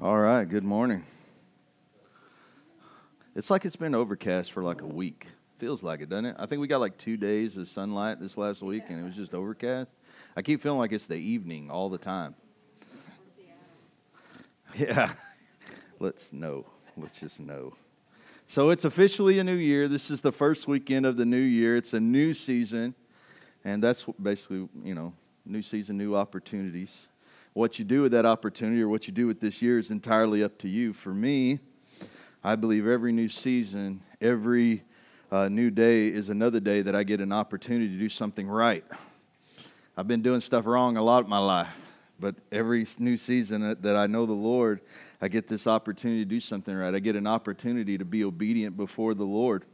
All right, good morning. It's like it's been overcast for like a week. Feels like it, doesn't it? I think we got like two days of sunlight this last week and it was just overcast. I keep feeling like it's the evening all the time. Yeah. Let's know. Let's just know. So it's officially a new year. This is the first weekend of the new year. It's a new season. And that's basically, you know, new season, new opportunities. What you do with that opportunity or what you do with this year is entirely up to you. For me, I believe every new season, every uh, new day is another day that I get an opportunity to do something right. I've been doing stuff wrong a lot of my life, but every new season that I know the Lord, I get this opportunity to do something right. I get an opportunity to be obedient before the Lord.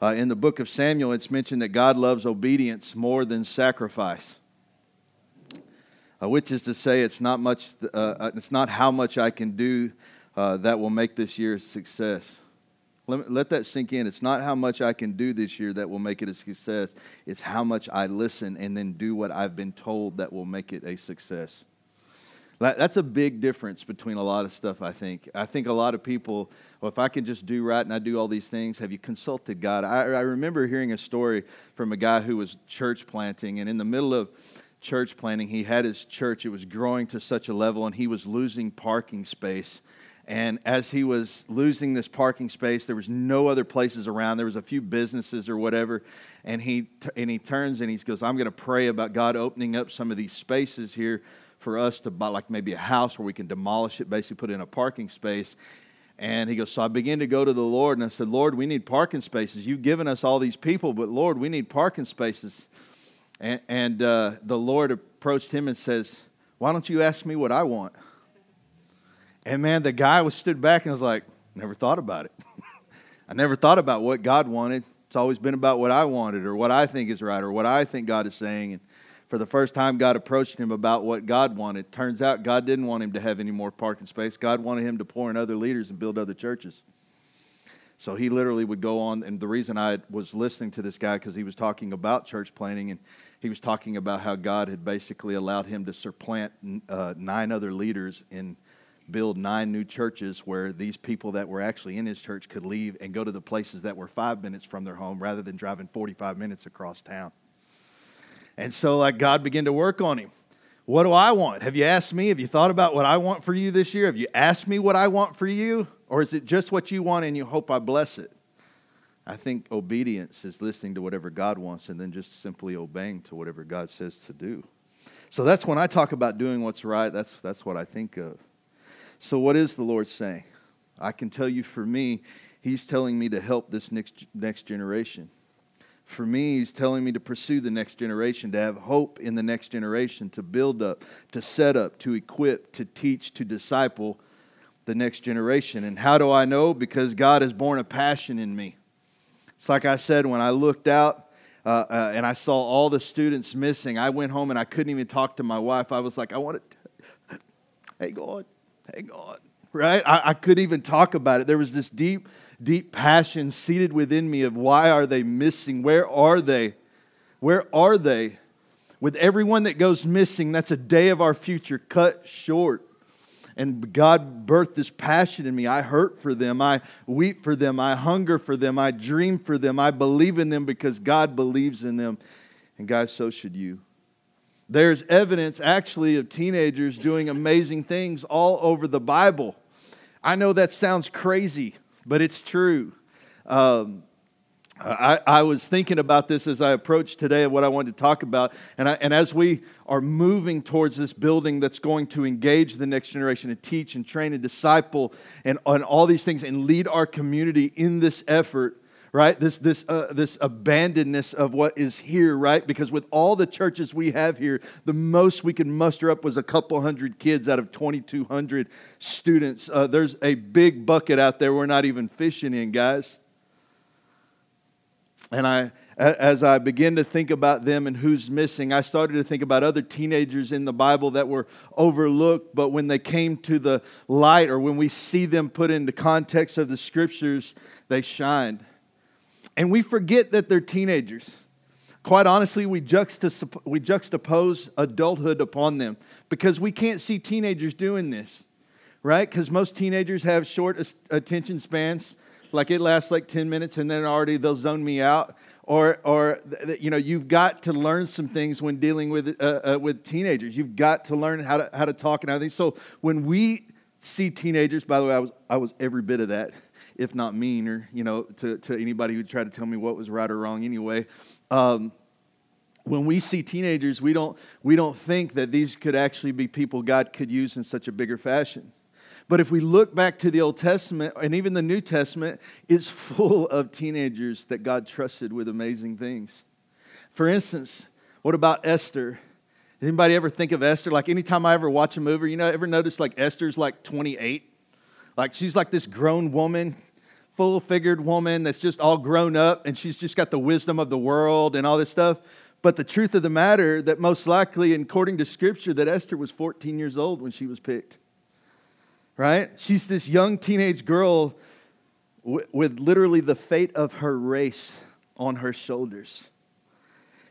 Uh, in the book of Samuel, it's mentioned that God loves obedience more than sacrifice uh, which is to say, it's not much. Uh, uh, it's not how much I can do uh, that will make this year a success. Let, let that sink in. It's not how much I can do this year that will make it a success. It's how much I listen and then do what I've been told that will make it a success. That's a big difference between a lot of stuff, I think. I think a lot of people, well, if I can just do right and I do all these things, have you consulted God? I, I remember hearing a story from a guy who was church planting, and in the middle of church planting. he had his church, it was growing to such a level, and he was losing parking space. And as he was losing this parking space, there was no other places around. There was a few businesses or whatever. And he, and he turns and he goes, I'm going to pray about God opening up some of these spaces here for us to buy, like maybe a house where we can demolish it, basically put in a parking space. And he goes, So I began to go to the Lord and I said, Lord, we need parking spaces. You've given us all these people, but Lord, we need parking spaces. And, and uh, the Lord approached him and says, Why don't you ask me what I want? And man, the guy was stood back and was like, Never thought about it. I never thought about what God wanted. It's always been about what I wanted or what I think is right or what I think God is saying. And for the first time, God approached him about what God wanted. Turns out God didn't want him to have any more parking space. God wanted him to pour in other leaders and build other churches. So he literally would go on, and the reason I was listening to this guy because he was talking about church planting, and he was talking about how God had basically allowed him to supplant uh, nine other leaders and build nine new churches where these people that were actually in his church could leave and go to the places that were five minutes from their home rather than driving 45 minutes across town. And so, like, God began to work on him. What do I want? Have you asked me? Have you thought about what I want for you this year? Have you asked me what I want for you? Or is it just what you want and you hope I bless it? I think obedience is listening to whatever God wants and then just simply obeying to whatever God says to do. So that's when I talk about doing what's right, that's, that's what I think of. So, what is the Lord saying? I can tell you for me, He's telling me to help this next, next generation. For me, He's telling me to pursue the next generation, to have hope in the next generation, to build up, to set up, to equip, to teach, to disciple the next generation. And how do I know? Because God has born a passion in me. It's like I said, when I looked out uh, uh, and I saw all the students missing, I went home and I couldn't even talk to my wife. I was like, I want to, hey, God, hey, God, right? I, I couldn't even talk about it. There was this deep, deep passion seated within me of why are they missing? Where are they? Where are they? With everyone that goes missing, that's a day of our future cut short and God birthed this passion in me. I hurt for them. I weep for them. I hunger for them. I dream for them. I believe in them because God believes in them. And guys, so should you. There's evidence actually of teenagers doing amazing things all over the Bible. I know that sounds crazy, but it's true. Um, I, I, was thinking about this as I approached today of what I wanted to talk about. And, I, and as we are moving towards this building that's going to engage the next generation and teach and train and disciple and, and all these things and lead our community in this effort, right? This, this, uh, this abandonness of what is here, right? Because with all the churches we have here, the most we could muster up was a couple hundred kids out of 2,200 students. Uh, there's a big bucket out there we're not even fishing in, guys. And I, as I began to think about them and who's missing, I started to think about other teenagers in the Bible that were overlooked, but when they came to the light or when we see them put into context of the scriptures, they shined. And we forget that they're teenagers. Quite honestly, we, juxtapose, we juxtapose adulthood upon them because we can't see teenagers doing this right? Because most teenagers have short attention spans. Like it lasts like 10 minutes and then already they'll zone me out. Or, or you know, you've got to learn some things when dealing with, uh, uh, with teenagers. You've got to learn how to, how to talk and everything. So when we see teenagers, by the way, I was, I was every bit of that, if not meaner, you know, to, to anybody who tried to tell me what was right or wrong anyway. Um, when we see teenagers, we don't, we don't think that these could actually be people God could use in such a bigger fashion. But if we look back to the Old Testament and even the New Testament, it's full of teenagers that God trusted with amazing things. For instance, what about Esther? Anybody ever think of Esther? Like anytime I ever watch a movie, you know, ever notice like Esther's like 28? Like she's like this grown woman, full figured woman that's just all grown up and she's just got the wisdom of the world and all this stuff. But the truth of the matter, that most likely, according to Scripture, that Esther was 14 years old when she was picked. Right? She's this young teenage girl with literally the fate of her race on her shoulders.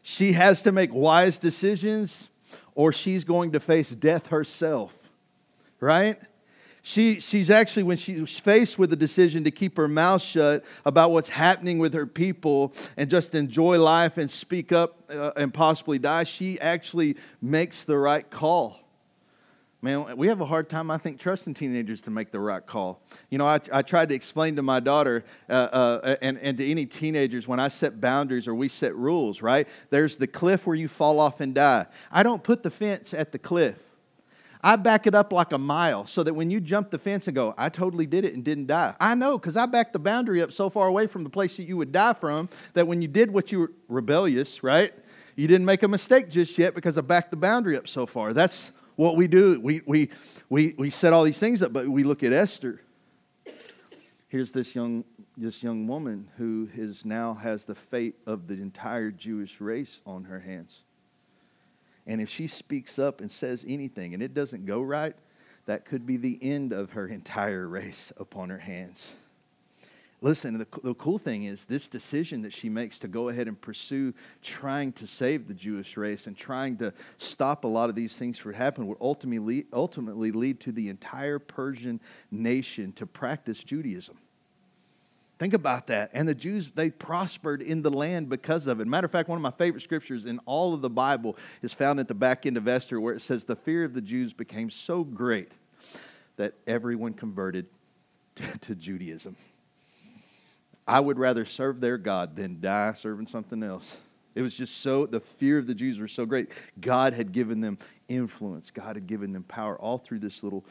She has to make wise decisions or she's going to face death herself. Right? She, she's actually, when she's faced with the decision to keep her mouth shut about what's happening with her people and just enjoy life and speak up uh, and possibly die, she actually makes the right call. Man, we have a hard time, I think, trusting teenagers to make the right call. You know, I, I tried to explain to my daughter uh, uh, and, and to any teenagers when I set boundaries or we set rules, right? There's the cliff where you fall off and die. I don't put the fence at the cliff. I back it up like a mile so that when you jump the fence and go, I totally did it and didn't die. I know because I backed the boundary up so far away from the place that you would die from that when you did what you were rebellious, right? You didn't make a mistake just yet because I backed the boundary up so far. That's what we do. We, we, we, we set all these things up, but we look at Esther. Here's this young, this young woman who is now has the fate of the entire Jewish race on her hands. And if she speaks up and says anything and it doesn't go right, that could be the end of her entire race upon her hands. Listen, the, the cool thing is this decision that she makes to go ahead and pursue trying to save the Jewish race and trying to stop a lot of these things from happening would ultimately, ultimately lead to the entire Persian nation to practice Judaism. Think about that. And the Jews, they prospered in the land because of it. Matter of fact, one of my favorite scriptures in all of the Bible is found at the back end of Esther, where it says, The fear of the Jews became so great that everyone converted to, to Judaism. I would rather serve their God than die serving something else. It was just so, the fear of the Jews was so great. God had given them influence, God had given them power all through this little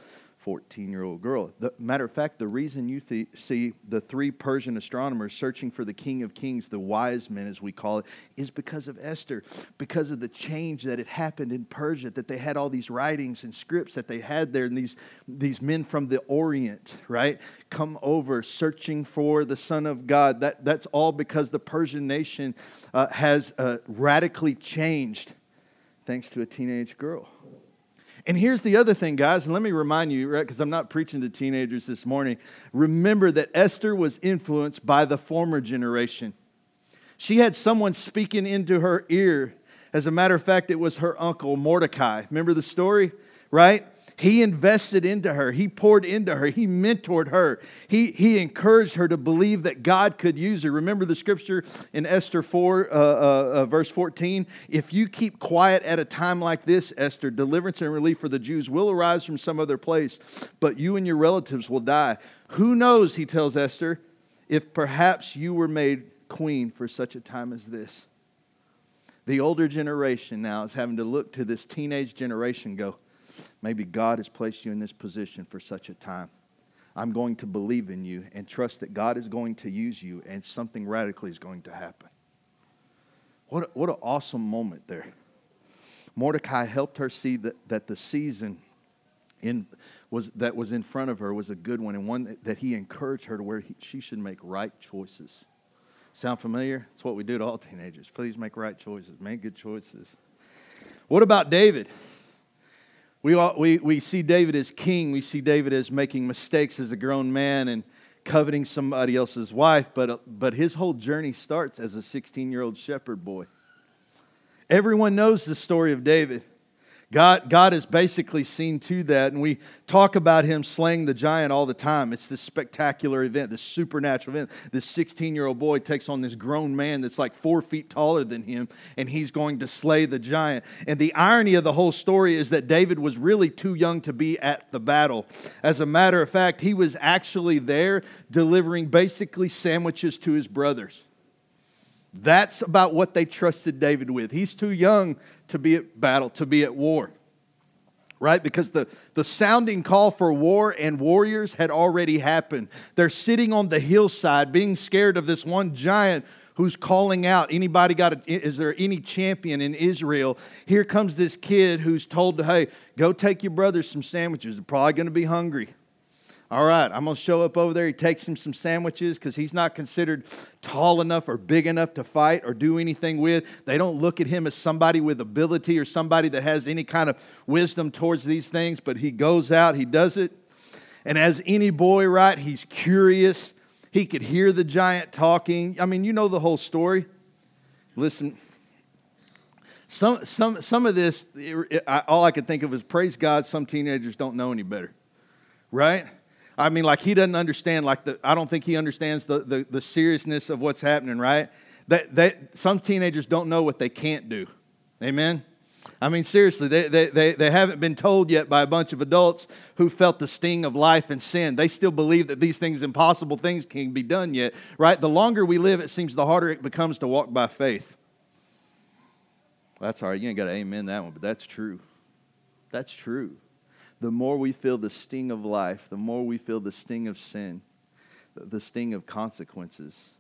14 year old girl. The, matter of fact, the reason you th- see the three Persian astronomers searching for the King of Kings, the wise men as we call it, is because of Esther, because of the change that had happened in Persia, that they had all these writings and scripts that they had there, and these, these men from the Orient, right, come over searching for the Son of God. That, that's all because the Persian nation uh, has uh, radically changed thanks to a teenage girl. And here's the other thing, guys, and let me remind you, right, because I'm not preaching to teenagers this morning. Remember that Esther was influenced by the former generation. She had someone speaking into her ear. As a matter of fact, it was her uncle Mordecai. Remember the story, right? He invested into her. He poured into her. He mentored her. He, he encouraged her to believe that God could use her. Remember the scripture in Esther 4, uh, uh, uh, verse 14? If you keep quiet at a time like this, Esther, deliverance and relief for the Jews will arise from some other place, but you and your relatives will die. Who knows, he tells Esther, if perhaps you were made queen for such a time as this. The older generation now is having to look to this teenage generation go, Maybe God has placed you in this position for such a time. I'm going to believe in you and trust that God is going to use you and something radically is going to happen. What, what an awesome moment there. Mordecai helped her see that, that the season in, was, that was in front of her was a good one and one that, that he encouraged her to where he, she should make right choices. Sound familiar? It's what we do to all teenagers. Please make right choices, make good choices. What about David? We, all, we, we see David as king. We see David as making mistakes as a grown man and coveting somebody else's wife, but, but his whole journey starts as a 16 year old shepherd boy. Everyone knows the story of David. God, God has basically seen to that, and we talk about him slaying the giant all the time. It's this spectacular event, this supernatural event. This 16 year old boy takes on this grown man that's like four feet taller than him, and he's going to slay the giant. And the irony of the whole story is that David was really too young to be at the battle. As a matter of fact, he was actually there delivering basically sandwiches to his brothers. That's about what they trusted David with. He's too young to be at battle, to be at war. Right? Because the, the sounding call for war and warriors had already happened. They're sitting on the hillside being scared of this one giant who's calling out anybody got a, is there any champion in israel here comes this kid who's told to hey go take your brothers some sandwiches they're probably going to be hungry all right, I'm going to show up over there. He takes him some sandwiches because he's not considered tall enough or big enough to fight or do anything with. They don't look at him as somebody with ability or somebody that has any kind of wisdom towards these things, but he goes out, he does it. And as any boy, right, he's curious. He could hear the giant talking. I mean, you know the whole story. Listen, some, some, some of this, all I could think of is praise God, some teenagers don't know any better, right? I mean, like he doesn't understand, like the, I don't think he understands the, the, the seriousness of what's happening, right? That, that some teenagers don't know what they can't do. Amen? I mean, seriously, they, they, they, they haven't been told yet by a bunch of adults who felt the sting of life and sin. They still believe that these things, impossible things, can be done yet, right? The longer we live, it seems the harder it becomes to walk by faith. That's all right. You ain't got to amen that one, but that's true. That's true the more we feel the sting of life, the more we feel the sting of sin, the sting of consequences,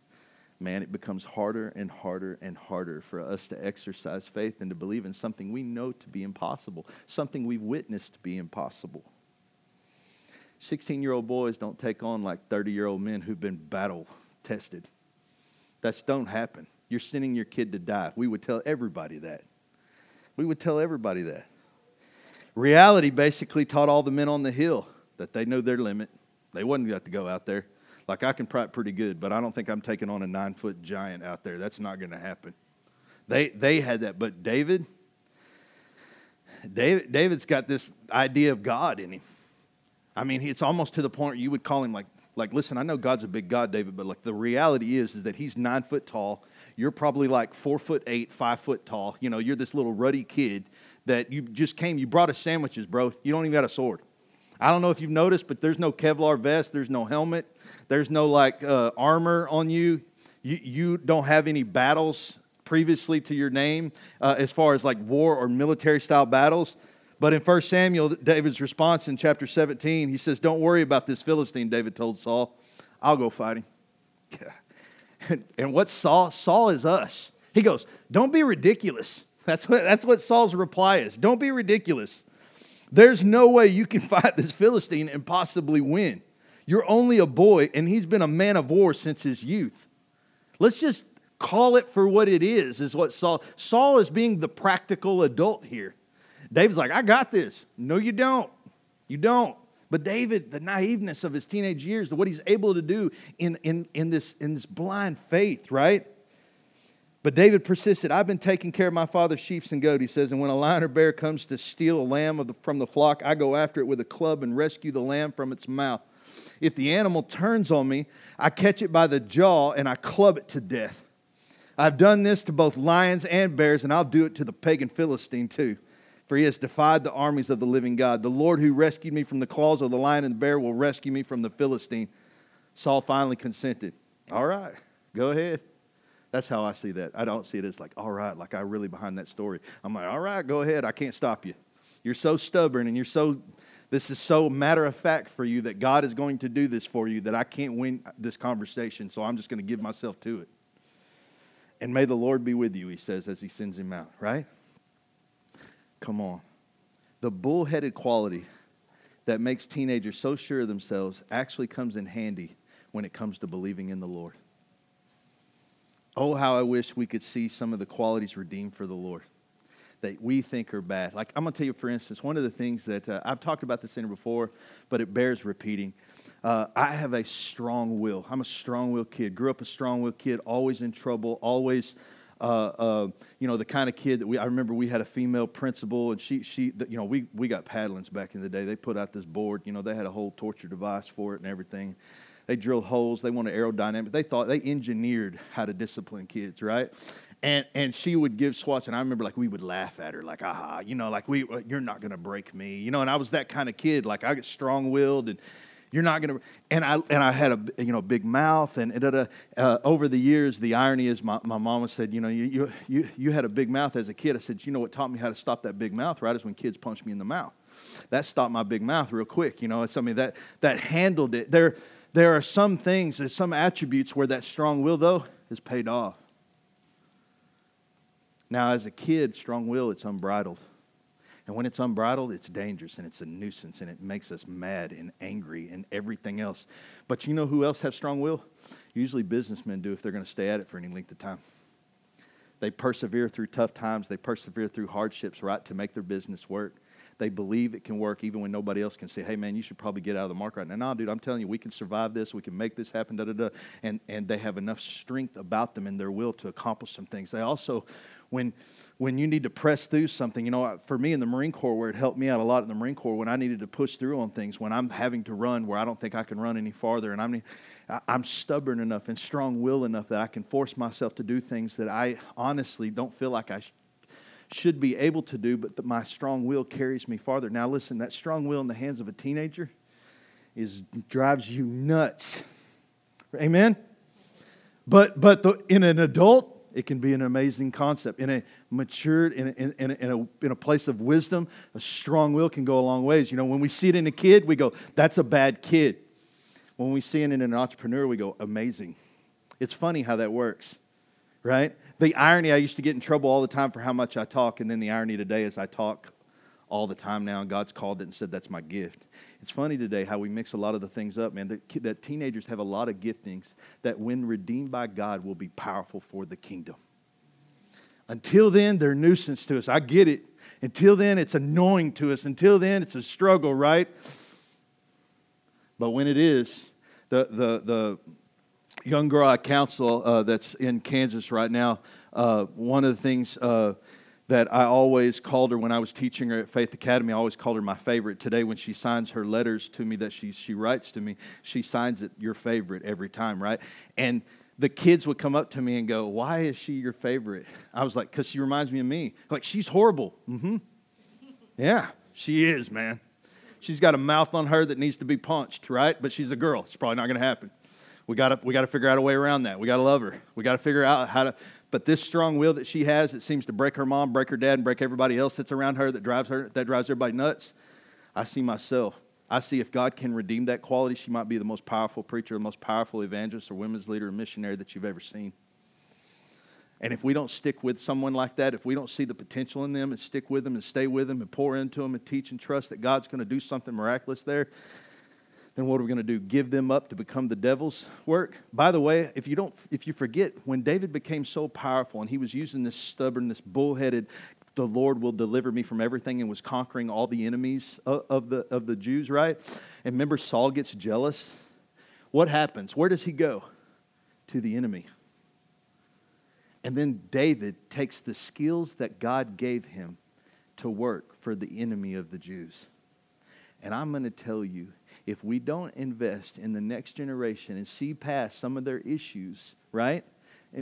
man, it becomes harder and harder and harder for us to exercise faith and to believe in something we know to be impossible, something we've witnessed to be impossible. 16 year old boys don't take on like 30 year old men who've been battle tested. That's don't happen. You're sending your kid to die. We would tell everybody that. We would tell everybody that. Reality basically taught all the men on the hill that they knew their limit. They wasn't got to go out there. Like I can prep pretty good, but I don't think I'm taking on a nine foot giant out there. That's not going to happen. They they had that, but David, David, David's got this idea of God in him. I mean, it's almost to the point you would call him like, like, listen, I know God's a big God, David, but like the reality is, is that he's nine foot tall. You're probably like four foot eight, five foot tall. You know, you're this little ruddy kid that you just came, you brought us sandwiches, bro. You don't even got a sword. I don't know if you've noticed, but there's no Kevlar vest, there's no helmet, there's no like uh, armor on you. you. You don't have any battles previously to your name uh, as far as like war or military style battles. But in 1 Samuel, David's response in chapter 17, he says, Don't worry about this Philistine, David told Saul. I'll go fight him. and what Saul? Saul is us. He goes, Don't be ridiculous. That's what, that's what Saul's reply is. Don't be ridiculous. There's no way you can fight this Philistine and possibly win. You're only a boy, and he's been a man of war since his youth. Let's just call it for what it is, is what Saul. Saul is being the practical adult here. David's like, I got this. No, you don't. You don't. But David, the naiveness of his teenage years, what he's able to do in, in, in, this, in this blind faith, right? But David persisted. I've been taking care of my father's sheep and goat, he says, and when a lion or bear comes to steal a lamb the, from the flock, I go after it with a club and rescue the lamb from its mouth. If the animal turns on me, I catch it by the jaw and I club it to death. I've done this to both lions and bears, and I'll do it to the pagan Philistine too. For he has defied the armies of the living God. The Lord who rescued me from the claws of the lion and the bear will rescue me from the Philistine. Saul finally consented. All right, go ahead. That's how I see that. I don't see it as like, all right, like I really behind that story. I'm like, all right, go ahead. I can't stop you. You're so stubborn and you're so, this is so matter of fact for you that God is going to do this for you that I can't win this conversation. So I'm just going to give myself to it. And may the Lord be with you, he says as he sends him out, right? Come on. The bullheaded quality that makes teenagers so sure of themselves actually comes in handy when it comes to believing in the Lord. Oh, how I wish we could see some of the qualities redeemed for the Lord that we think are bad. Like, I'm going to tell you, for instance, one of the things that uh, I've talked about this in before, but it bears repeating. Uh, I have a strong will. I'm a strong will kid. Grew up a strong will kid, always in trouble, always, uh, uh, you know, the kind of kid that we, I remember we had a female principal and she, she, you know, we, we got paddlings back in the day. They put out this board, you know, they had a whole torture device for it and everything. They drilled holes. They wanted aerodynamic. They thought they engineered how to discipline kids, right? And and she would give swats, and I remember like we would laugh at her, like aha, you know, like we you're not gonna break me, you know. And I was that kind of kid, like I get strong willed and you're not going to and i and i had a you know big mouth and da, da, uh, over the years the irony is my, my mama said you know you, you you you had a big mouth as a kid i said you know what taught me how to stop that big mouth right is when kids punch me in the mouth that stopped my big mouth real quick you know it's something that that handled it there there are some things there's some attributes where that strong will though is paid off now as a kid strong will it's unbridled and when it's unbridled, it's dangerous and it's a nuisance and it makes us mad and angry and everything else. But you know who else have strong will? Usually businessmen do if they're going to stay at it for any length of time. They persevere through tough times, they persevere through hardships, right, to make their business work. They believe it can work even when nobody else can say, hey, man, you should probably get out of the market right now. No, dude, I'm telling you, we can survive this. We can make this happen, da, da, da. And, and they have enough strength about them and their will to accomplish some things. They also, when, when you need to press through something, you know, for me in the Marine Corps, where it helped me out a lot in the Marine Corps, when I needed to push through on things, when I'm having to run where I don't think I can run any farther, and I'm, I'm stubborn enough and strong will enough that I can force myself to do things that I honestly don't feel like I should be able to do, but that my strong will carries me farther. Now, listen, that strong will in the hands of a teenager is drives you nuts. Amen. But but the, in an adult, it can be an amazing concept. In a matured, in a, in, in, a, in a place of wisdom, a strong will can go a long ways. You know, when we see it in a kid, we go, that's a bad kid. When we see it in an entrepreneur, we go, amazing. It's funny how that works, right? The irony, I used to get in trouble all the time for how much I talk, and then the irony today is I talk all the time now, and God's called it and said that's my gift. It's funny today how we mix a lot of the things up, man. That, that teenagers have a lot of giftings that, when redeemed by God, will be powerful for the kingdom. Until then, they're nuisance to us. I get it. Until then, it's annoying to us. Until then, it's a struggle, right? But when it is, the, the, the young girl I counsel uh, that's in Kansas right now, uh, one of the things uh, that I always called her when I was teaching her at Faith Academy. I always called her my favorite. Today, when she signs her letters to me that she, she writes to me, she signs it your favorite every time, right? And the kids would come up to me and go, Why is she your favorite? I was like, Because she reminds me of me. Like, she's horrible. Mm hmm. Yeah, she is, man. She's got a mouth on her that needs to be punched, right? But she's a girl. It's probably not going to happen. We got to we got to figure out a way around that. We got to love her. We got to figure out how to but this strong will that she has, that seems to break her mom, break her dad, and break everybody else that's around her that drives her, that drives everybody nuts. I see myself. I see if God can redeem that quality, she might be the most powerful preacher, the most powerful evangelist or women's leader or missionary that you've ever seen. And if we don't stick with someone like that, if we don't see the potential in them and stick with them and stay with them and pour into them and teach and trust that God's going to do something miraculous there, then what are we going to do? Give them up to become the devil's work? By the way, if you don't, if you forget, when David became so powerful and he was using this stubborn, this bullheaded, the Lord will deliver me from everything and was conquering all the enemies of, the of the Jews, right? And remember, Saul gets jealous. What happens? Where does he go? To the enemy. And then David takes the skills that God gave him to work for the enemy of the Jews. And I'm going to tell you, if we don't invest in the next generation and see past some of their issues, right?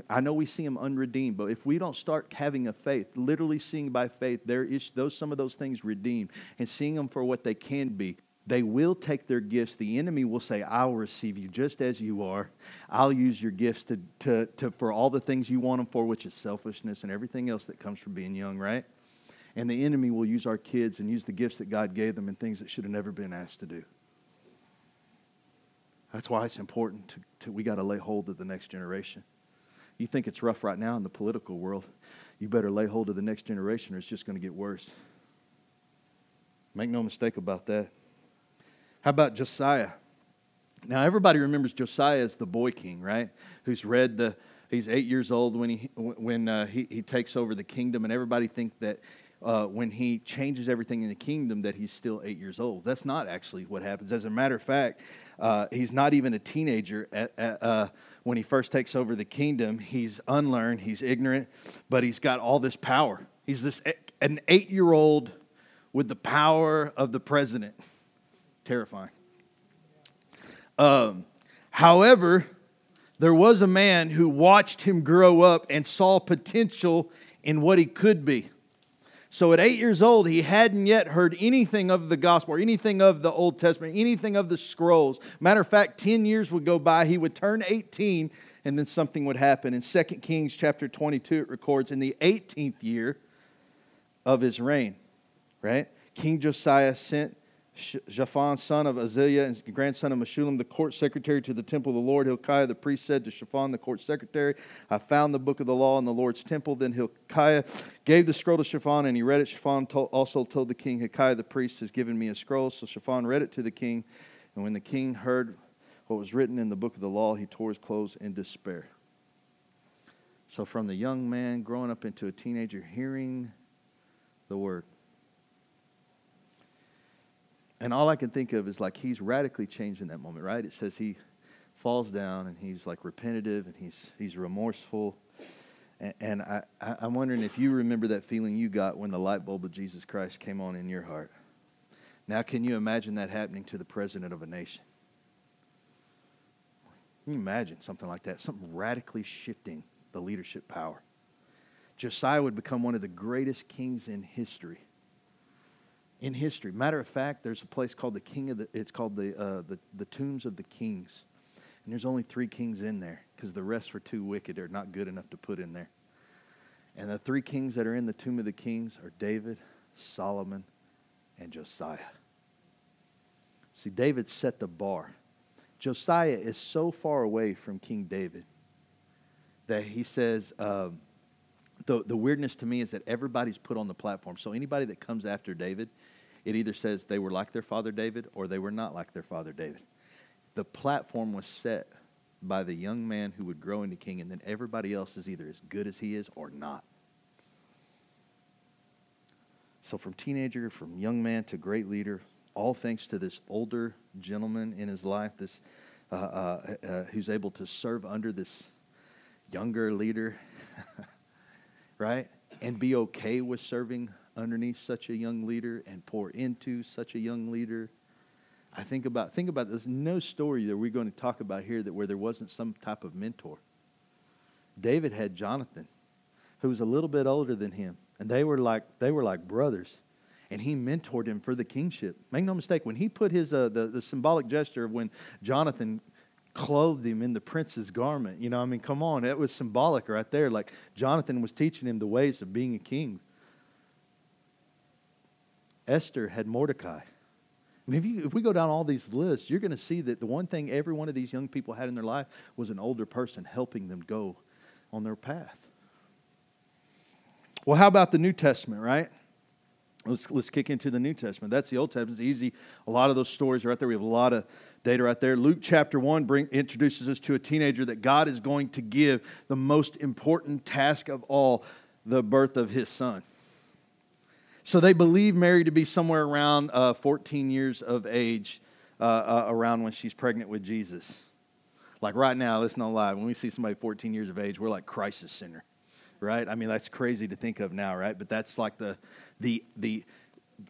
I know we see them unredeemed, but if we don't start having a faith, literally seeing by faith their is, those some of those things redeemed and seeing them for what they can be, they will take their gifts. The enemy will say, I'll receive you just as you are. I'll use your gifts to, to, to, for all the things you want them for, which is selfishness and everything else that comes from being young, right? And the enemy will use our kids and use the gifts that God gave them in things that should have never been asked to do. That's why it's important to, to we got to lay hold of the next generation. You think it's rough right now in the political world. You better lay hold of the next generation or it's just going to get worse. Make no mistake about that. How about Josiah? Now, everybody remembers Josiah as the boy king, right? Who's read the, he's eight years old when he, when, uh, he, he takes over the kingdom, and everybody think that uh, when he changes everything in the kingdom that he's still eight years old. That's not actually what happens. As a matter of fact, uh, he's not even a teenager at, at, uh, when he first takes over the kingdom. He's unlearned, he's ignorant, but he's got all this power. He's this an eight year old with the power of the president. Terrifying. Um, however, there was a man who watched him grow up and saw potential in what he could be. So at eight years old, he hadn't yet heard anything of the gospel or anything of the Old Testament, anything of the scrolls. Matter of fact, 10 years would go by, he would turn 18, and then something would happen. In 2 Kings chapter 22, it records in the 18th year of his reign, right? King Josiah sent Shaphan, son of Azaliah and grandson of Meshullam, the court secretary to the temple of the Lord. Hilkiah the priest said to Shaphan, the court secretary, I found the book of the law in the Lord's temple. Then Hilkiah gave the scroll to Shaphan, and he read it. Shaphan told, also told the king, Hilkiah the priest has given me a scroll. So Shaphan read it to the king. And when the king heard what was written in the book of the law, he tore his clothes in despair. So, from the young man growing up into a teenager, hearing the word, and all I can think of is like he's radically changed in that moment, right? It says he falls down and he's like repetitive and he's he's remorseful. And, and I, I'm wondering if you remember that feeling you got when the light bulb of Jesus Christ came on in your heart. Now, can you imagine that happening to the president of a nation? Can you imagine something like that? Something radically shifting the leadership power. Josiah would become one of the greatest kings in history in history. Matter of fact, there's a place called the King of the. It's called the uh, the, the Tombs of the Kings, and there's only three kings in there because the rest were too wicked or not good enough to put in there. And the three kings that are in the Tomb of the Kings are David, Solomon, and Josiah. See, David set the bar. Josiah is so far away from King David that he says. Um, the, the weirdness to me is that everybody's put on the platform. So anybody that comes after David it either says they were like their father David or they were not like their father David. The platform was set by the young man who would grow into king, and then everybody else is either as good as he is or not. So, from teenager, from young man to great leader, all thanks to this older gentleman in his life, this uh, uh, uh, who's able to serve under this younger leader, right? And be okay with serving underneath such a young leader and pour into such a young leader. I think about think about there's no story that we're going to talk about here that where there wasn't some type of mentor. David had Jonathan, who was a little bit older than him, and they were like they were like brothers, and he mentored him for the kingship. Make no mistake, when he put his uh, the the symbolic gesture of when Jonathan clothed him in the prince's garment, you know, I mean, come on, it was symbolic right there. Like Jonathan was teaching him the ways of being a king. Esther had Mordecai. I mean, if, you, if we go down all these lists, you're going to see that the one thing every one of these young people had in their life was an older person helping them go on their path. Well, how about the New Testament, right? Let's, let's kick into the New Testament. That's the Old Testament. It's easy. A lot of those stories are out there. We have a lot of data right there. Luke chapter 1 bring, introduces us to a teenager that God is going to give the most important task of all the birth of his son. So they believe Mary to be somewhere around uh, 14 years of age, uh, uh, around when she's pregnant with Jesus. Like right now, let's not lie. When we see somebody 14 years of age, we're like crisis center, right? I mean, that's crazy to think of now, right? But that's like the the the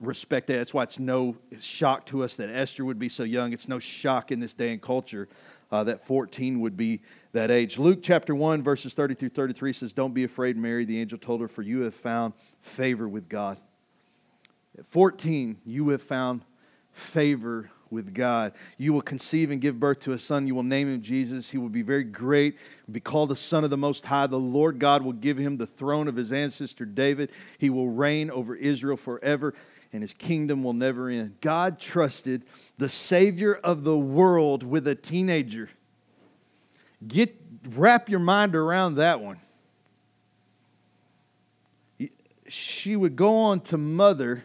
respect. That's why it's no shock to us that Esther would be so young. It's no shock in this day and culture uh, that 14 would be that age. Luke chapter 1, verses 30 through 33 says, Don't be afraid, Mary, the angel told her, for you have found favor with God. At 14, you have found favor with God. You will conceive and give birth to a son. You will name him Jesus. He will be very great, be called the Son of the Most High. The Lord God will give him the throne of his ancestor David. He will reign over Israel forever, and his kingdom will never end. God trusted the Savior of the world with a teenager. Get wrap your mind around that one. She would go on to mother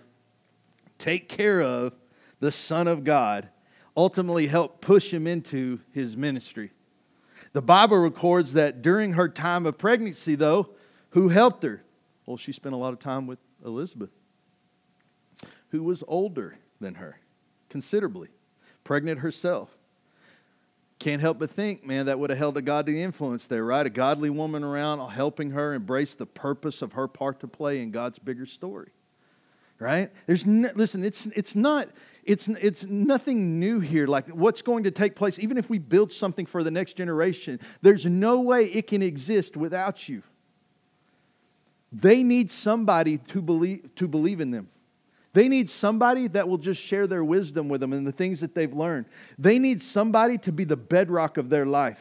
take care of the Son of God, ultimately help push him into his ministry. The Bible records that during her time of pregnancy, though, who helped her? Well, she spent a lot of time with Elizabeth. who was older than her, considerably, pregnant herself. Can't help but think, man, that would have held a godly influence there, right? A godly woman around helping her embrace the purpose of her part to play in God's bigger story, right? There's no, listen, it's it's not it's it's nothing new here. Like what's going to take place, even if we build something for the next generation, there's no way it can exist without you. They need somebody to believe to believe in them. They need somebody that will just share their wisdom with them and the things that they've learned. They need somebody to be the bedrock of their life,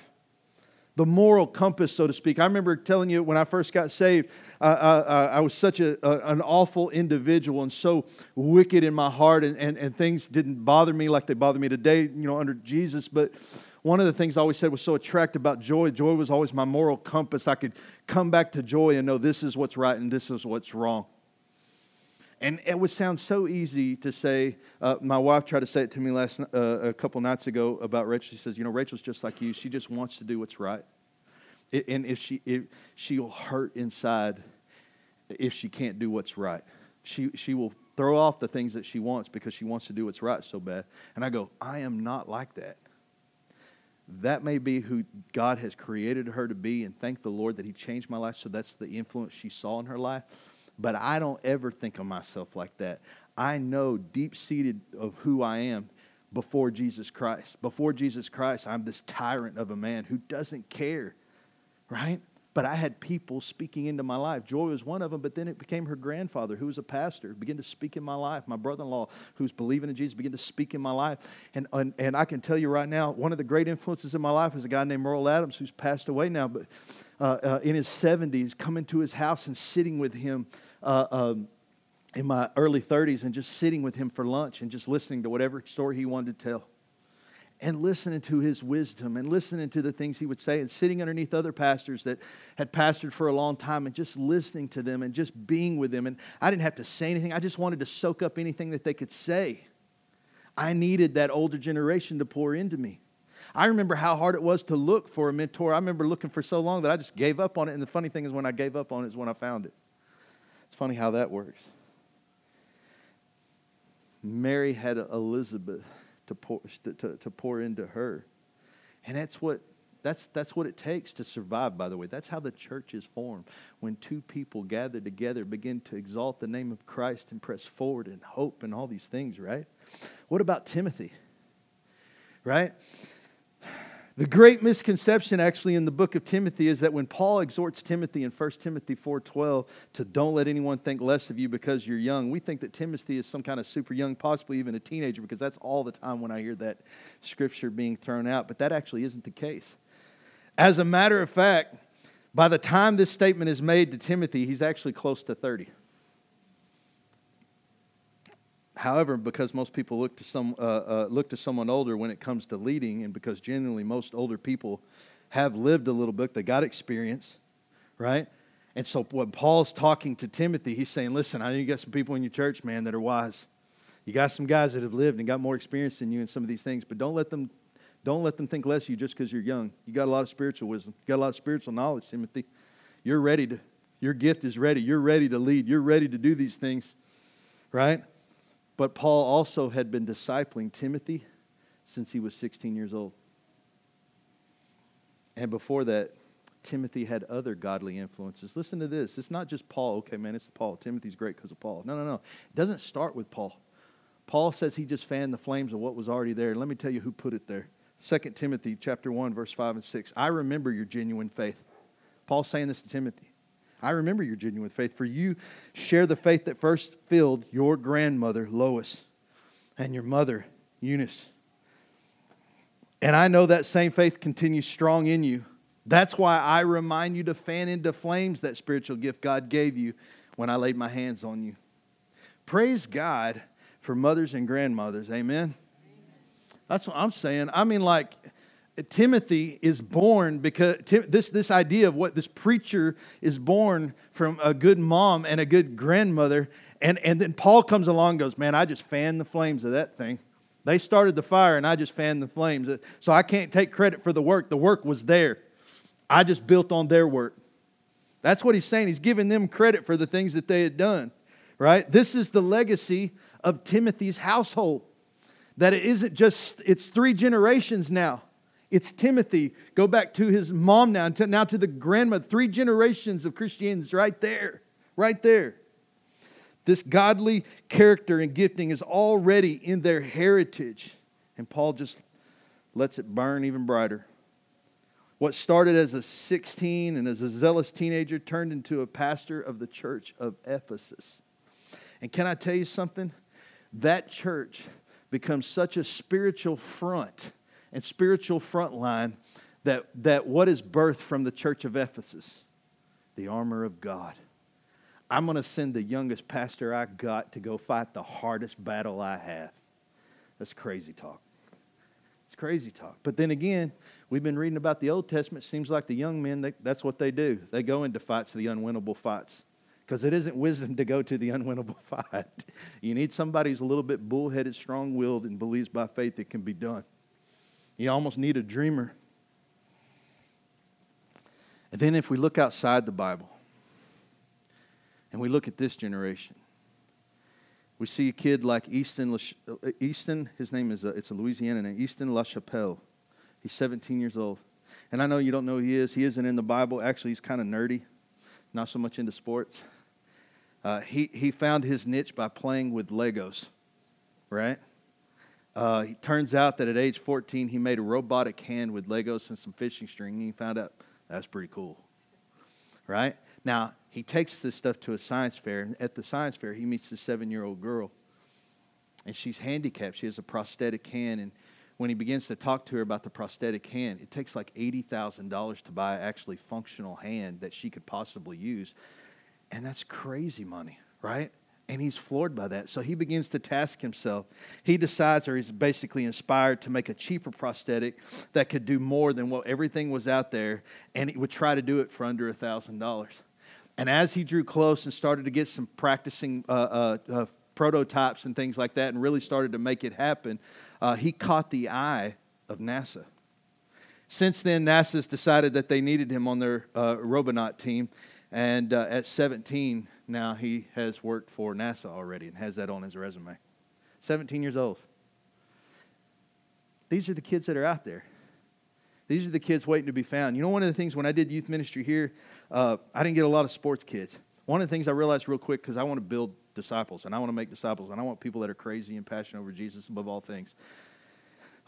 the moral compass, so to speak. I remember telling you when I first got saved, uh, uh, I was such a, an awful individual and so wicked in my heart, and, and, and things didn't bother me like they bother me today, you know, under Jesus. But one of the things I always said was so attractive about joy. Joy was always my moral compass. I could come back to joy and know this is what's right and this is what's wrong. And it would sound so easy to say. Uh, my wife tried to say it to me last uh, a couple nights ago about Rachel. She says, "You know, Rachel's just like you. She just wants to do what's right, and if she if she'll hurt inside if she can't do what's right. She she will throw off the things that she wants because she wants to do what's right so bad." And I go, "I am not like that." That may be who God has created her to be, and thank the Lord that He changed my life. So that's the influence she saw in her life but I don't ever think of myself like that. I know deep seated of who I am before Jesus Christ. Before Jesus Christ, I'm this tyrant of a man who doesn't care, right? But I had people speaking into my life. Joy was one of them, but then it became her grandfather, who was a pastor, began to speak in my life. My brother in law, who's believing in Jesus, began to speak in my life. And, and, and I can tell you right now, one of the great influences in my life is a guy named Merle Adams, who's passed away now, but uh, uh, in his 70s, coming to his house and sitting with him uh, um, in my early 30s and just sitting with him for lunch and just listening to whatever story he wanted to tell. And listening to his wisdom and listening to the things he would say, and sitting underneath other pastors that had pastored for a long time and just listening to them and just being with them. And I didn't have to say anything, I just wanted to soak up anything that they could say. I needed that older generation to pour into me. I remember how hard it was to look for a mentor. I remember looking for so long that I just gave up on it. And the funny thing is, when I gave up on it, is when I found it. Funny how that works. Mary had Elizabeth to pour, to, to pour into her. And that's what, that's, that's what it takes to survive, by the way. That's how the church is formed. When two people gather together, begin to exalt the name of Christ and press forward in hope and all these things, right? What about Timothy? Right? The great misconception actually in the book of Timothy is that when Paul exhorts Timothy in 1 Timothy 4:12 to don't let anyone think less of you because you're young, we think that Timothy is some kind of super young, possibly even a teenager because that's all the time when I hear that scripture being thrown out, but that actually isn't the case. As a matter of fact, by the time this statement is made to Timothy, he's actually close to 30. However, because most people look to, some, uh, uh, look to someone older when it comes to leading, and because generally most older people have lived a little bit, they got experience, right? And so when Paul's talking to Timothy, he's saying, Listen, I know you got some people in your church, man, that are wise. You got some guys that have lived and got more experience than you in some of these things, but don't let them, don't let them think less of you just because you're young. You got a lot of spiritual wisdom. You got a lot of spiritual knowledge, Timothy. You're ready to, your gift is ready. You're ready to lead. You're ready to do these things, right? But Paul also had been discipling Timothy since he was 16 years old. And before that, Timothy had other godly influences. Listen to this. It's not just Paul. Okay, man, it's Paul. Timothy's great because of Paul. No, no, no. It doesn't start with Paul. Paul says he just fanned the flames of what was already there. Let me tell you who put it there. 2 Timothy chapter 1, verse 5 and 6. I remember your genuine faith. Paul's saying this to Timothy. I remember your genuine faith, for you share the faith that first filled your grandmother, Lois, and your mother, Eunice. And I know that same faith continues strong in you. That's why I remind you to fan into flames that spiritual gift God gave you when I laid my hands on you. Praise God for mothers and grandmothers. Amen. That's what I'm saying. I mean, like, Timothy is born because this, this idea of what this preacher is born from a good mom and a good grandmother. And, and then Paul comes along and goes, Man, I just fanned the flames of that thing. They started the fire and I just fanned the flames. So I can't take credit for the work. The work was there. I just built on their work. That's what he's saying. He's giving them credit for the things that they had done, right? This is the legacy of Timothy's household. That it isn't just, it's three generations now. It's Timothy. Go back to his mom now, now to the grandma. Three generations of Christians right there, right there. This godly character and gifting is already in their heritage. And Paul just lets it burn even brighter. What started as a 16 and as a zealous teenager turned into a pastor of the church of Ephesus. And can I tell you something? That church becomes such a spiritual front and spiritual front line that, that what is birthed from the church of Ephesus? The armor of God. I'm going to send the youngest pastor I got to go fight the hardest battle I have. That's crazy talk. It's crazy talk. But then again, we've been reading about the Old Testament. Seems like the young men, they, that's what they do. They go into fights, the unwinnable fights. Because it isn't wisdom to go to the unwinnable fight. You need somebody who's a little bit bullheaded, strong willed, and believes by faith it can be done. You almost need a dreamer. And then if we look outside the Bible and we look at this generation, we see a kid like Easton, Easton his name is, a, it's a Louisiana name, Easton LaChapelle. He's 17 years old. And I know you don't know who he is. He isn't in the Bible. Actually, he's kind of nerdy, not so much into sports. Uh, he, he found his niche by playing with Legos, right? Uh, it turns out that at age 14, he made a robotic hand with Legos and some fishing string, and he found out that's pretty cool. Right? Now, he takes this stuff to a science fair, and at the science fair, he meets this seven year old girl. And she's handicapped. She has a prosthetic hand. And when he begins to talk to her about the prosthetic hand, it takes like $80,000 to buy an actually functional hand that she could possibly use. And that's crazy money, right? And he's floored by that. So he begins to task himself. He decides, or he's basically inspired to make a cheaper prosthetic that could do more than what everything was out there, and he would try to do it for under a $1,000. And as he drew close and started to get some practicing uh, uh, uh, prototypes and things like that, and really started to make it happen, uh, he caught the eye of NASA. Since then, NASA's decided that they needed him on their uh, Robonaut team. And uh, at 17, now he has worked for NASA already and has that on his resume. 17 years old. These are the kids that are out there. These are the kids waiting to be found. You know, one of the things when I did youth ministry here, uh, I didn't get a lot of sports kids. One of the things I realized real quick, because I want to build disciples and I want to make disciples and I want people that are crazy and passionate over Jesus above all things.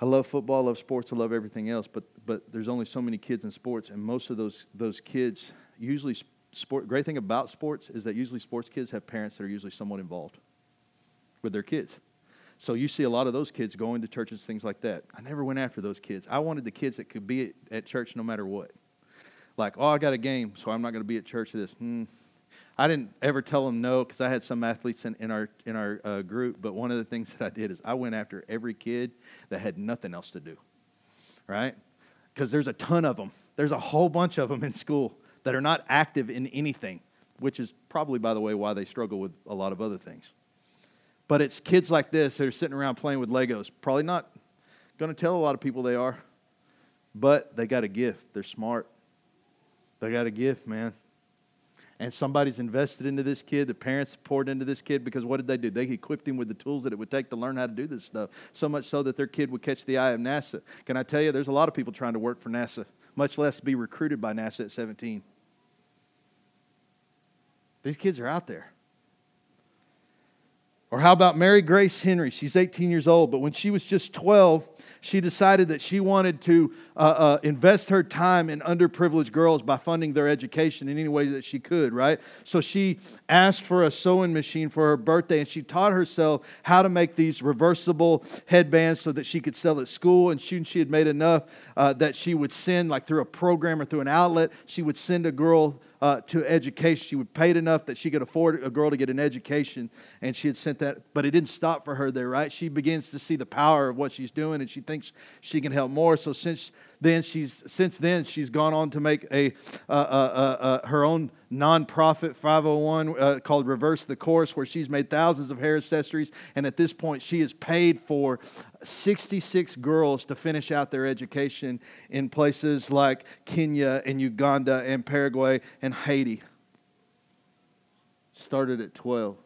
I love football, I love sports, I love everything else, but, but there's only so many kids in sports, and most of those, those kids usually sport, great thing about sports is that usually sports kids have parents that are usually somewhat involved with their kids. So you see a lot of those kids going to churches, things like that. I never went after those kids. I wanted the kids that could be at, at church no matter what. Like, oh, I got a game, so I'm not going to be at church this. Hmm. I didn't ever tell them no because I had some athletes in, in our, in our uh, group. But one of the things that I did is I went after every kid that had nothing else to do, right? Because there's a ton of them. There's a whole bunch of them in school that are not active in anything, which is probably, by the way, why they struggle with a lot of other things. But it's kids like this that are sitting around playing with Legos. Probably not going to tell a lot of people they are, but they got a gift. They're smart. They got a gift, man. And somebody's invested into this kid. The parents poured into this kid because what did they do? They equipped him with the tools that it would take to learn how to do this stuff. So much so that their kid would catch the eye of NASA. Can I tell you, there's a lot of people trying to work for NASA, much less be recruited by NASA at 17. These kids are out there. Or how about Mary Grace Henry? She's 18 years old, but when she was just 12, she decided that she wanted to uh, uh, invest her time in underprivileged girls by funding their education in any way that she could, right? So she asked for a sewing machine for her birthday and she taught herself how to make these reversible headbands so that she could sell at school. And she, she had made enough uh, that she would send, like through a program or through an outlet, she would send a girl uh, to education. She would paid enough that she could afford a girl to get an education, and she had sent that. But it didn't stop for her there, right? She begins to see the power of what she's doing, and she thinks she can help more. So since then she's since then she's gone on to make a uh, uh, uh, uh her own nonprofit 501 uh, called Reverse the Course, where she's made thousands of hair accessories, and at this point she has paid for 66 girls to finish out their education in places like Kenya and Uganda and Paraguay and Haiti. Started at 12.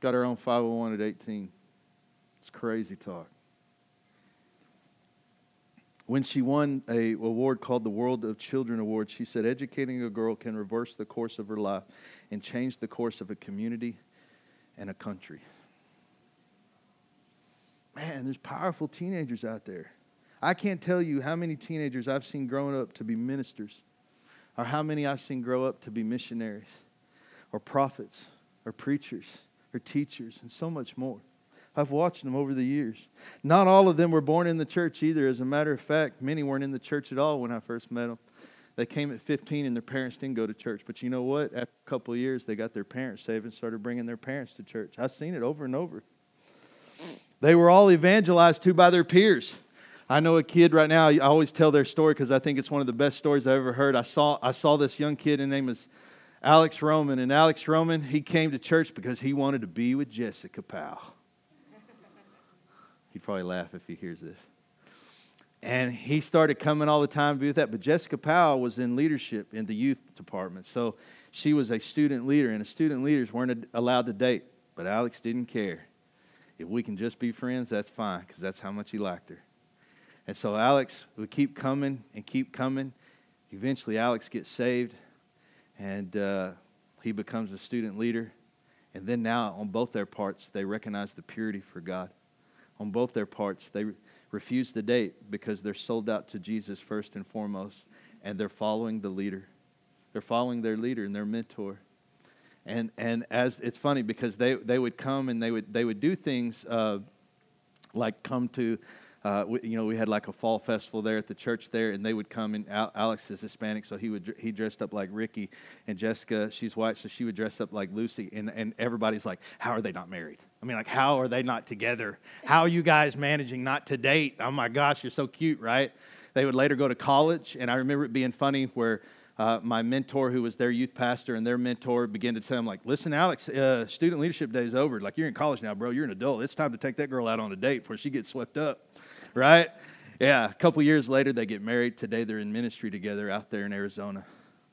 Got her own 501 at 18. It's crazy talk. When she won a award called the World of Children Award, she said, "Educating a girl can reverse the course of her life and change the course of a community and a country." Man, there's powerful teenagers out there. I can't tell you how many teenagers I've seen growing up to be ministers, or how many I've seen grow up to be missionaries, or prophets, or preachers, or teachers, and so much more. I've watched them over the years. Not all of them were born in the church either. As a matter of fact, many weren't in the church at all when I first met them. They came at 15 and their parents didn't go to church. But you know what? After a couple of years, they got their parents saved and started bringing their parents to church. I've seen it over and over. They were all evangelized to by their peers. I know a kid right now, I always tell their story because I think it's one of the best stories I've ever heard. I saw, I saw this young kid, his name is Alex Roman. And Alex Roman, he came to church because he wanted to be with Jessica Powell. He'd probably laugh if he hears this. And he started coming all the time to be with that. But Jessica Powell was in leadership in the youth department. So she was a student leader, and student leaders weren't allowed to date. But Alex didn't care. If we can just be friends, that's fine, because that's how much he liked her. And so Alex would keep coming and keep coming. Eventually, Alex gets saved, and uh, he becomes a student leader. And then now, on both their parts, they recognize the purity for God on both their parts. They refuse to date because they're sold out to Jesus first and foremost, and they're following the leader. They're following their leader and their mentor. And, and as it's funny because they, they would come and they would, they would do things uh, like come to uh, we, you know, we had like a fall festival there at the church there, and they would come and Alex is Hispanic, so he would he dressed up like Ricky, and Jessica, she's white, so she would dress up like Lucy, and and everybody's like, how are they not married? I mean, like, how are they not together? How are you guys managing not to date? Oh my gosh, you're so cute, right? They would later go to college, and I remember it being funny where uh, my mentor, who was their youth pastor, and their mentor began to tell them, like, listen, Alex, uh, student leadership day is over. Like, you're in college now, bro. You're an adult. It's time to take that girl out on a date before she gets swept up right? Yeah, a couple years later, they get married. Today, they're in ministry together out there in Arizona.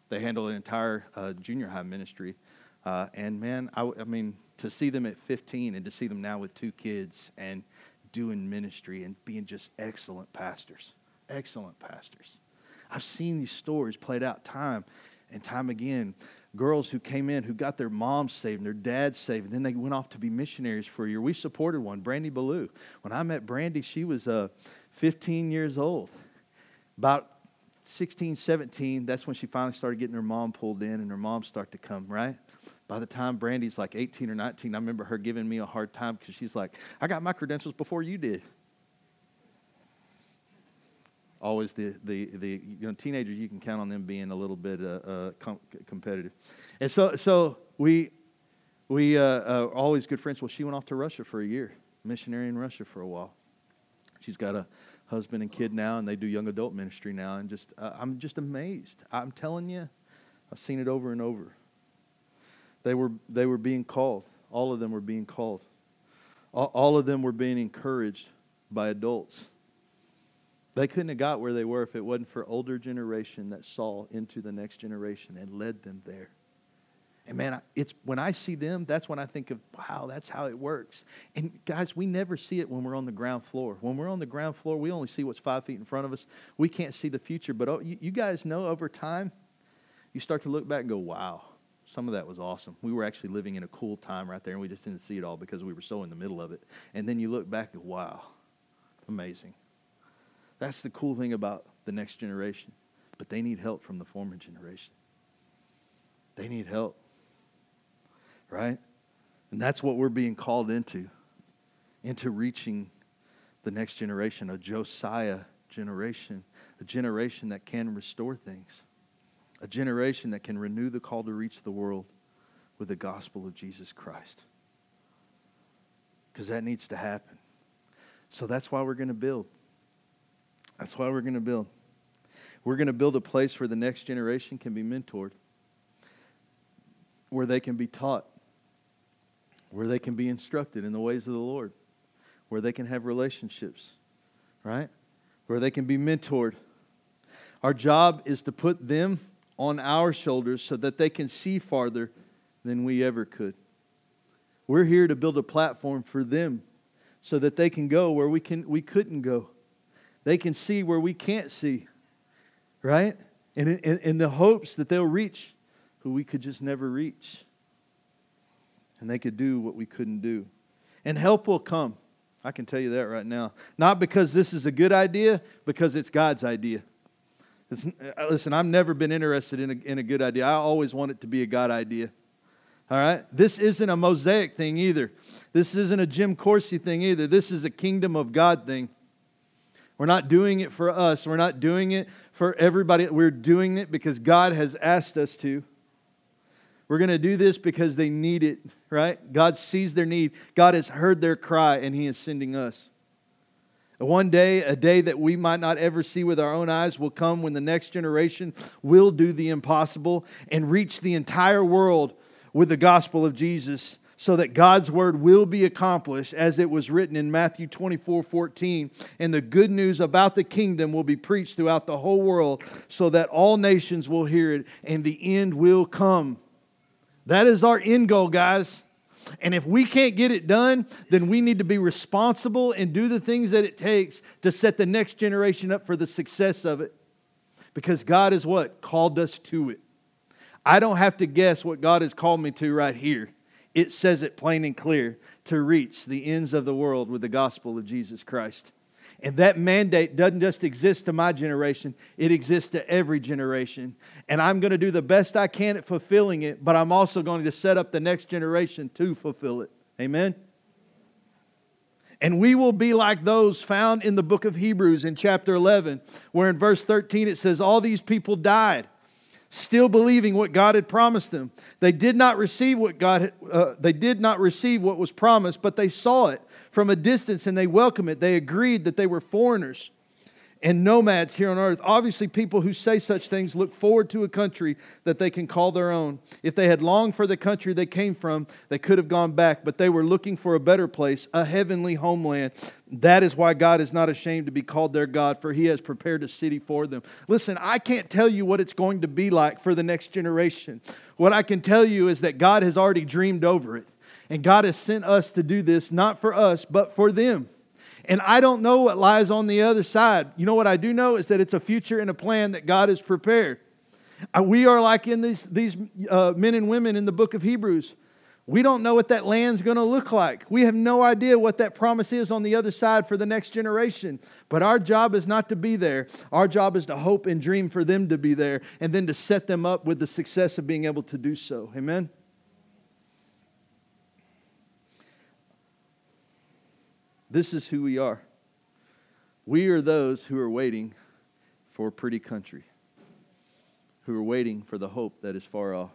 They handle an entire uh, junior high ministry. Uh, and man, I, I mean, to see them at 15 and to see them now with two kids and doing ministry and being just excellent pastors, excellent pastors. I've seen these stories played out time and time again girls who came in who got their moms saved and their dads saved, and then they went off to be missionaries for a year. We supported one, Brandy Ballou. When I met Brandy, she was uh, 15 years old. About 16, 17, that's when she finally started getting her mom pulled in, and her mom started to come, right? By the time Brandy's like 18 or 19, I remember her giving me a hard time because she's like, I got my credentials before you did always the, the, the you know, teenagers, you can count on them being a little bit uh, uh, com- competitive. And so, so we, we uh, uh, always good friends. Well, she went off to Russia for a year, missionary in Russia for a while. She's got a husband and kid now, and they do young adult ministry now. And just, uh, I'm just amazed. I'm telling you, I've seen it over and over. They were, they were being called. All of them were being called. All, all of them were being encouraged by adults they couldn't have got where they were if it wasn't for older generation that saw into the next generation and led them there. And man, it's when I see them, that's when I think of, wow, that's how it works. And guys, we never see it when we're on the ground floor. When we're on the ground floor, we only see what's five feet in front of us. We can't see the future. But oh, you, you guys know over time, you start to look back and go, wow, some of that was awesome. We were actually living in a cool time right there, and we just didn't see it all because we were so in the middle of it. And then you look back and, wow, amazing. That's the cool thing about the next generation. But they need help from the former generation. They need help. Right? And that's what we're being called into into reaching the next generation, a Josiah generation, a generation that can restore things, a generation that can renew the call to reach the world with the gospel of Jesus Christ. Because that needs to happen. So that's why we're going to build. That's why we're going to build. We're going to build a place where the next generation can be mentored, where they can be taught, where they can be instructed in the ways of the Lord, where they can have relationships, right? Where they can be mentored. Our job is to put them on our shoulders so that they can see farther than we ever could. We're here to build a platform for them so that they can go where we, can, we couldn't go. They can see where we can't see, right? And in, in, the hopes that they'll reach who we could just never reach. And they could do what we couldn't do. And help will come. I can tell you that right now. Not because this is a good idea, because it's God's idea. It's, uh, listen, I've never been interested in a, in a good idea. I always want it to be a God idea. All right? This isn't a mosaic thing either. This isn't a Jim Coursey thing either. This is a kingdom of God thing. We're not doing it for us. We're not doing it for everybody. We're doing it because God has asked us to. We're going to do this because they need it, right? God sees their need. God has heard their cry, and He is sending us. One day, a day that we might not ever see with our own eyes, will come when the next generation will do the impossible and reach the entire world with the gospel of Jesus so that God's word will be accomplished as it was written in Matthew 24 14. And the good news about the kingdom will be preached throughout the whole world so that all nations will hear it and the end will come. That is our end goal, guys. And if we can't get it done, then we need to be responsible and do the things that it takes to set the next generation up for the success of it. Because God is what? Called us to it. I don't have to guess what God has called me to right here. It says it plain and clear to reach the ends of the world with the gospel of Jesus Christ. And that mandate doesn't just exist to my generation, it exists to every generation. And I'm going to do the best I can at fulfilling it, but I'm also going to set up the next generation to fulfill it. Amen? And we will be like those found in the book of Hebrews in chapter 11, where in verse 13 it says, All these people died still believing what God had promised them. They did not receive what God had, uh, they did not receive what was promised, but they saw it from a distance and they welcomed it. They agreed that they were foreigners and nomads here on earth. Obviously, people who say such things look forward to a country that they can call their own. If they had longed for the country they came from, they could have gone back, but they were looking for a better place, a heavenly homeland. That is why God is not ashamed to be called their God, for He has prepared a city for them. Listen, I can't tell you what it's going to be like for the next generation. What I can tell you is that God has already dreamed over it. And God has sent us to do this, not for us, but for them. And I don't know what lies on the other side. You know what I do know is that it's a future and a plan that God has prepared. Uh, we are like in these, these uh, men and women in the book of Hebrews. We don't know what that land's going to look like. We have no idea what that promise is on the other side for the next generation. But our job is not to be there. Our job is to hope and dream for them to be there and then to set them up with the success of being able to do so. Amen? This is who we are. We are those who are waiting for a pretty country, who are waiting for the hope that is far off.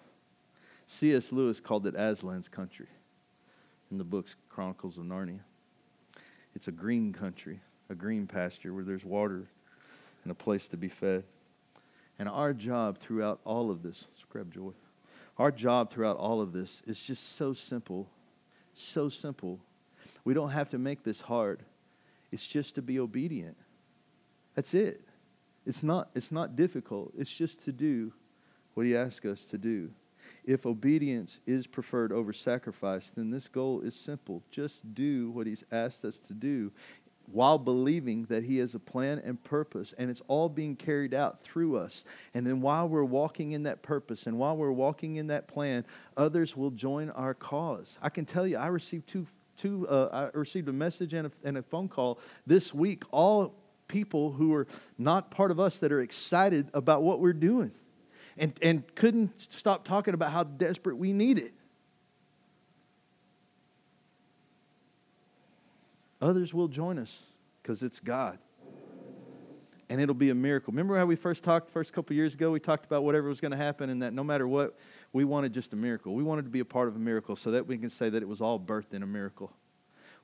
C.S. Lewis called it Aslan's country in the books Chronicles of Narnia. It's a green country, a green pasture where there's water and a place to be fed. And our job throughout all of this, let's grab joy. Our job throughout all of this is just so simple, so simple we don't have to make this hard. It's just to be obedient. That's it. It's not, it's not difficult. It's just to do what he asks us to do. If obedience is preferred over sacrifice, then this goal is simple. Just do what he's asked us to do while believing that he has a plan and purpose and it's all being carried out through us. And then while we're walking in that purpose and while we're walking in that plan, others will join our cause. I can tell you, I received two two, uh, I received a message and a, and a phone call this week, all people who are not part of us that are excited about what we're doing and, and couldn't stop talking about how desperate we need it. Others will join us because it's God. And it'll be a miracle. Remember how we first talked the first couple years ago? We talked about whatever was going to happen and that no matter what, we wanted just a miracle. We wanted to be a part of a miracle so that we can say that it was all birthed in a miracle.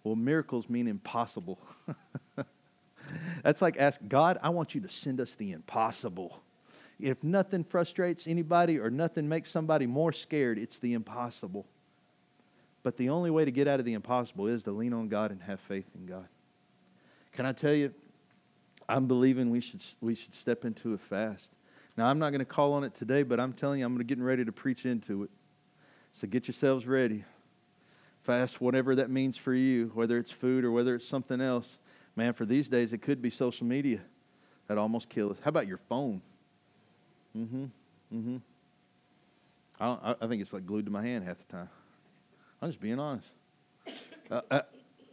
Well, miracles mean impossible. That's like ask God, I want you to send us the impossible. If nothing frustrates anybody or nothing makes somebody more scared, it's the impossible. But the only way to get out of the impossible is to lean on God and have faith in God. Can I tell you, I'm believing we should, we should step into a fast. Now, I'm not going to call on it today, but I'm telling you, I'm getting ready to preach into it. So get yourselves ready. Fast, whatever that means for you, whether it's food or whether it's something else. Man, for these days, it could be social media that almost kills. How about your phone? Mm hmm. Mm hmm. I, I think it's like glued to my hand half the time. I'm just being honest. Uh, uh,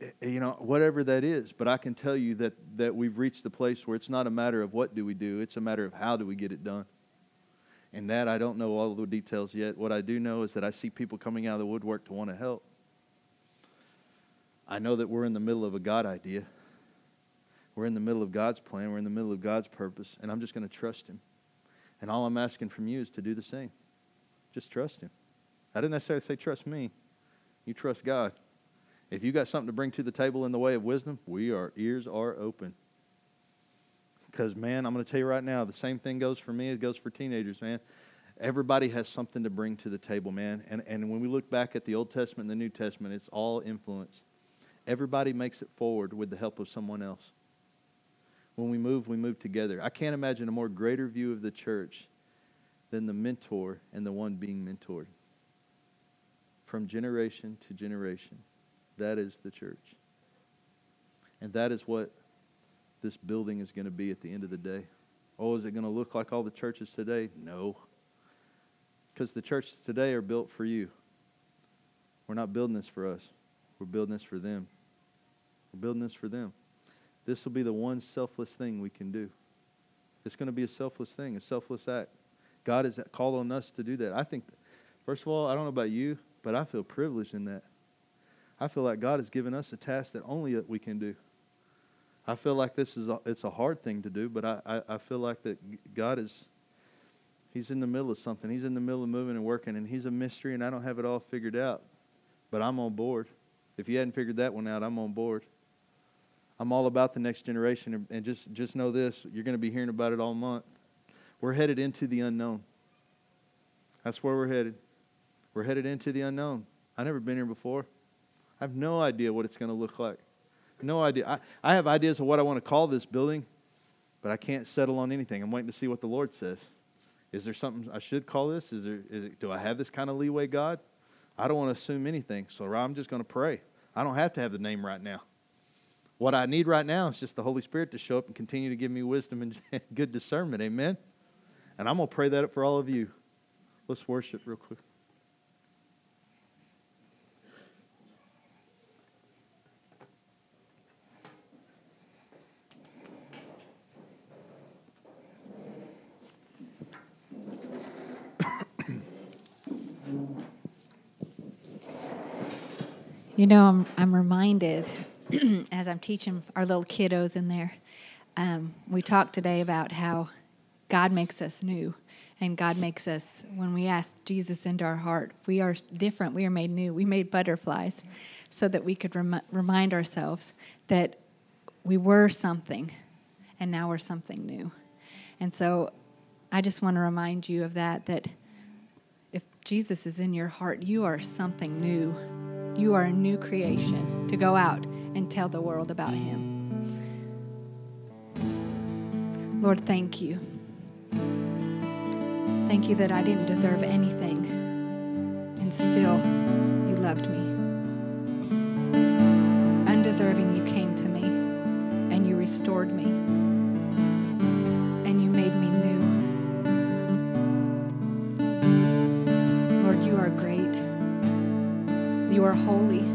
Eh, you know, whatever that is. But I can tell you that, that we've reached the place where it's not a matter of what do we do, it's a matter of how do we get it done. And that I don't know all the details yet. What I do know is that I see people coming out of the woodwork to want to help. I know that we're in the middle of a God idea. We're in the middle of God's plan. We're in the middle of God's purpose. And I'm just going to trust Him. And all I'm asking from you is to do the same. Just trust Him. I didn't necessarily say trust me. You trust God. If you got something to bring to the table in the way of wisdom, we our ears are open. Because man, I'm going to tell you right now, the same thing goes for me. It goes for teenagers, man. Everybody has something to bring to the table, man. And and when we look back at the Old Testament and the New Testament, it's all influence. Everybody makes it forward with the help of someone else. When we move, we move together. I can't imagine a more greater view of the church than the mentor and the one being mentored. From generation to generation. That is the church. And that is what this building is going to be at the end of the day. Oh, is it going to look like all the churches today? No. Because the churches today are built for you. We're not building this for us, we're building this for them. We're building this for them. This will be the one selfless thing we can do. It's going to be a selfless thing, a selfless act. God has called on us to do that. I think, first of all, I don't know about you, but I feel privileged in that. I feel like God has given us a task that only we can do. I feel like this is a, it's a hard thing to do, but I, I, I feel like that God is He's in the middle of something. He's in the middle of moving and working, and He's a mystery, and I don't have it all figured out. But I'm on board. If you hadn't figured that one out, I'm on board. I'm all about the next generation, and just just know this: you're going to be hearing about it all month. We're headed into the unknown. That's where we're headed. We're headed into the unknown. I've never been here before. I have no idea what it's going to look like. No idea. I, I have ideas of what I want to call this building, but I can't settle on anything. I'm waiting to see what the Lord says. Is there something I should call this? Is there, is it, do I have this kind of leeway, God? I don't want to assume anything, so I'm just going to pray. I don't have to have the name right now. What I need right now is just the Holy Spirit to show up and continue to give me wisdom and good discernment. Amen? And I'm going to pray that for all of you. Let's worship real quick. You know, I'm, I'm reminded as I'm teaching our little kiddos in there, um, we talked today about how God makes us new. And God makes us, when we ask Jesus into our heart, we are different. We are made new. We made butterflies so that we could rem- remind ourselves that we were something and now we're something new. And so I just want to remind you of that, that if Jesus is in your heart, you are something new you are a new creation to go out and tell the world about Him. Lord, thank you. Thank you that I didn't deserve anything, and still you loved me. Undeserving, you came to me and you restored me, and you made me new. You are holy.